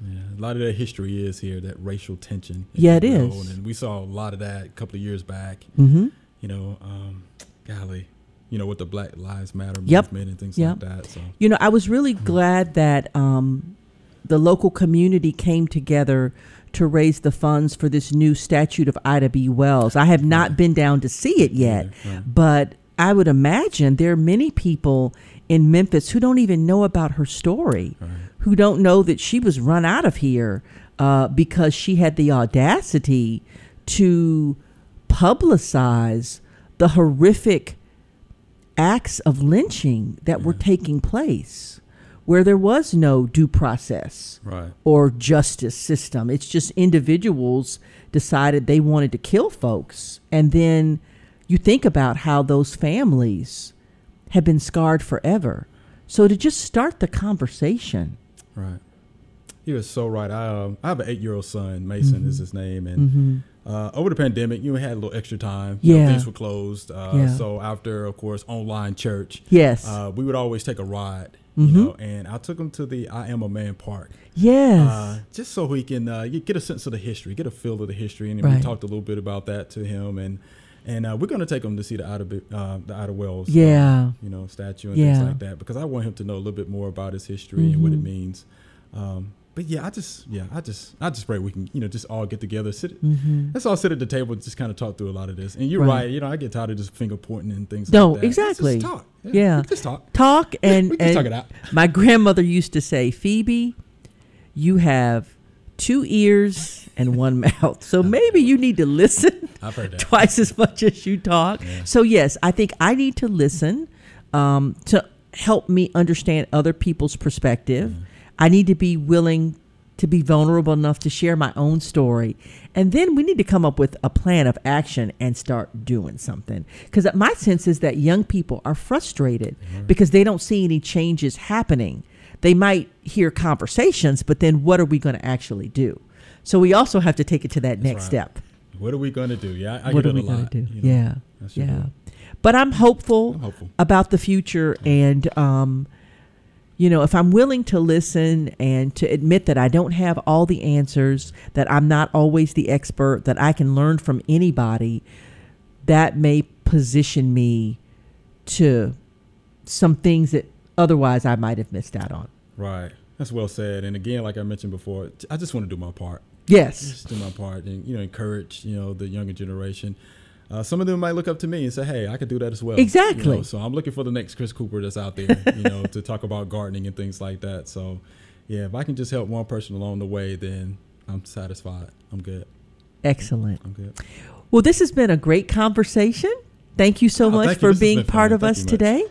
[SPEAKER 2] Yeah, a lot of that history is here, that racial tension.
[SPEAKER 1] Yeah, it is.
[SPEAKER 2] And we saw a lot of that a couple of years back.
[SPEAKER 1] Mm-hmm.
[SPEAKER 2] You know, um, golly, you know, with the Black Lives Matter
[SPEAKER 1] Yep.
[SPEAKER 2] movement and things
[SPEAKER 1] Yep.
[SPEAKER 2] like that. So
[SPEAKER 1] You know, I was really glad that um, the local community came together to raise the funds for this new statute of Ida B. Wells. I have not been down to see it yet,
[SPEAKER 2] Yeah, right.
[SPEAKER 1] but I would imagine there are many people in Memphis who don't even know about her story,
[SPEAKER 2] Right.
[SPEAKER 1] Who don't know that she was run out of here uh, because she had the audacity to publicize the horrific acts of lynching that were taking place where there was no due process
[SPEAKER 2] right.
[SPEAKER 1] or justice system. It's just individuals decided they wanted to kill folks. And then you think about how those families have been scarred forever. So to just start the conversation.
[SPEAKER 2] Right. You are so right. I um, I have an eight year old son, Mason
[SPEAKER 1] Mm-hmm.
[SPEAKER 2] is his name, and uh, over the pandemic, you had a little extra time. You know,
[SPEAKER 1] Yeah.
[SPEAKER 2] things were closed. Uh,
[SPEAKER 1] Yeah.
[SPEAKER 2] So after, of course, online church,
[SPEAKER 1] Yes.
[SPEAKER 2] uh, we would always take a ride.
[SPEAKER 1] Mhm.
[SPEAKER 2] You know, and I took him to the I Am a Man Park,
[SPEAKER 1] yes.
[SPEAKER 2] uh, just so he can uh, get a sense of the history, get a feel of the history, and we talked a little bit about that to him, and and uh, we're going to take him to see the Outer uh, the Ida Wells, uh,
[SPEAKER 1] Yeah.
[SPEAKER 2] you know, statue and
[SPEAKER 1] Yeah.
[SPEAKER 2] things like that, because I want him to know a little bit more about his history and what it
[SPEAKER 1] Mhm.
[SPEAKER 2] means. Um, but yeah, I just yeah, I just I just pray we can you know just all get together, sit.
[SPEAKER 1] Mhm.
[SPEAKER 2] Let's all sit at the table and just kind of talk through a lot of this. And you're
[SPEAKER 1] Right.
[SPEAKER 2] right, you know, I get tired of just finger pointing and things.
[SPEAKER 1] No,
[SPEAKER 2] like that. Let's
[SPEAKER 1] exactly.
[SPEAKER 2] Just talk.
[SPEAKER 1] Yeah.
[SPEAKER 2] can just talk.
[SPEAKER 1] Talk <laughs> and,
[SPEAKER 2] we can
[SPEAKER 1] and
[SPEAKER 2] talk it out.
[SPEAKER 1] my grandmother used to say, Phoebe, you have two ears and one <laughs> mouth. So maybe you need to listen
[SPEAKER 2] I've heard <laughs> that.
[SPEAKER 1] twice as much as you talk.
[SPEAKER 2] Yeah.
[SPEAKER 1] So yes, I think I need to listen um, to help me understand other people's perspective.
[SPEAKER 2] Mm-hmm.
[SPEAKER 1] I need to be willing to be vulnerable enough to share my own story. And then we need to come up with a plan of action and start doing something. Because my sense is that young people are frustrated because they don't see any changes happening. They might hear conversations, but then what are we going to actually do? So we also have to take it to that
[SPEAKER 2] That's
[SPEAKER 1] next
[SPEAKER 2] right.
[SPEAKER 1] step
[SPEAKER 2] What are we going to do? Yeah, I, I
[SPEAKER 1] what are we going to do?
[SPEAKER 2] you know.
[SPEAKER 1] Yeah, yeah. But I'm hopeful,
[SPEAKER 2] I'm hopeful.
[SPEAKER 1] about the future, and um, you know, if I'm willing to listen and to admit that I don't have all the answers, that I'm not always the expert, that I can learn from anybody, that may position me to some things that otherwise I might have missed out on.
[SPEAKER 2] Right. That's well said. And again, like I mentioned before, I just want to do my part.
[SPEAKER 1] Yes.
[SPEAKER 2] Just do my part and you know encourage you know the younger generation. Uh, some of them might look up to me and say, "Hey, I could do that as well." You
[SPEAKER 1] Exactly.
[SPEAKER 2] know, so I'm looking for the next Chris Cooper that's out there, you know, to talk about gardening and things like that. So, yeah, if I can just help one person along the way, then I'm satisfied. I'm good.
[SPEAKER 1] Excellent.
[SPEAKER 2] I'm good.
[SPEAKER 1] Well, this has been a great conversation. Thank you so
[SPEAKER 2] Oh,
[SPEAKER 1] much
[SPEAKER 2] thank you.
[SPEAKER 1] for being part
[SPEAKER 2] fun.
[SPEAKER 1] of
[SPEAKER 2] Thank
[SPEAKER 1] us today.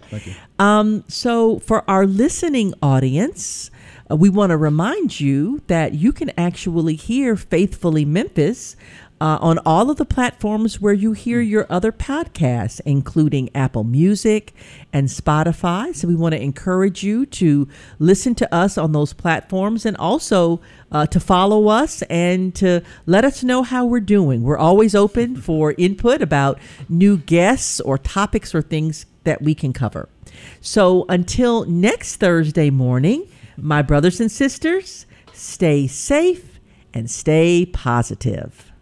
[SPEAKER 1] Um, so, for our listening audience, uh, we want to remind you that you can actually hear Faithfully Memphis uh, on all of the platforms where you hear your other podcasts, including Apple Music and Spotify. So we want to encourage you to listen to us on those platforms and also uh, to follow us and to let us know how we're doing. We're always open <laughs> for input about new guests or topics or things that we can cover. So until next Thursday morning, my brothers and sisters, stay safe and stay positive.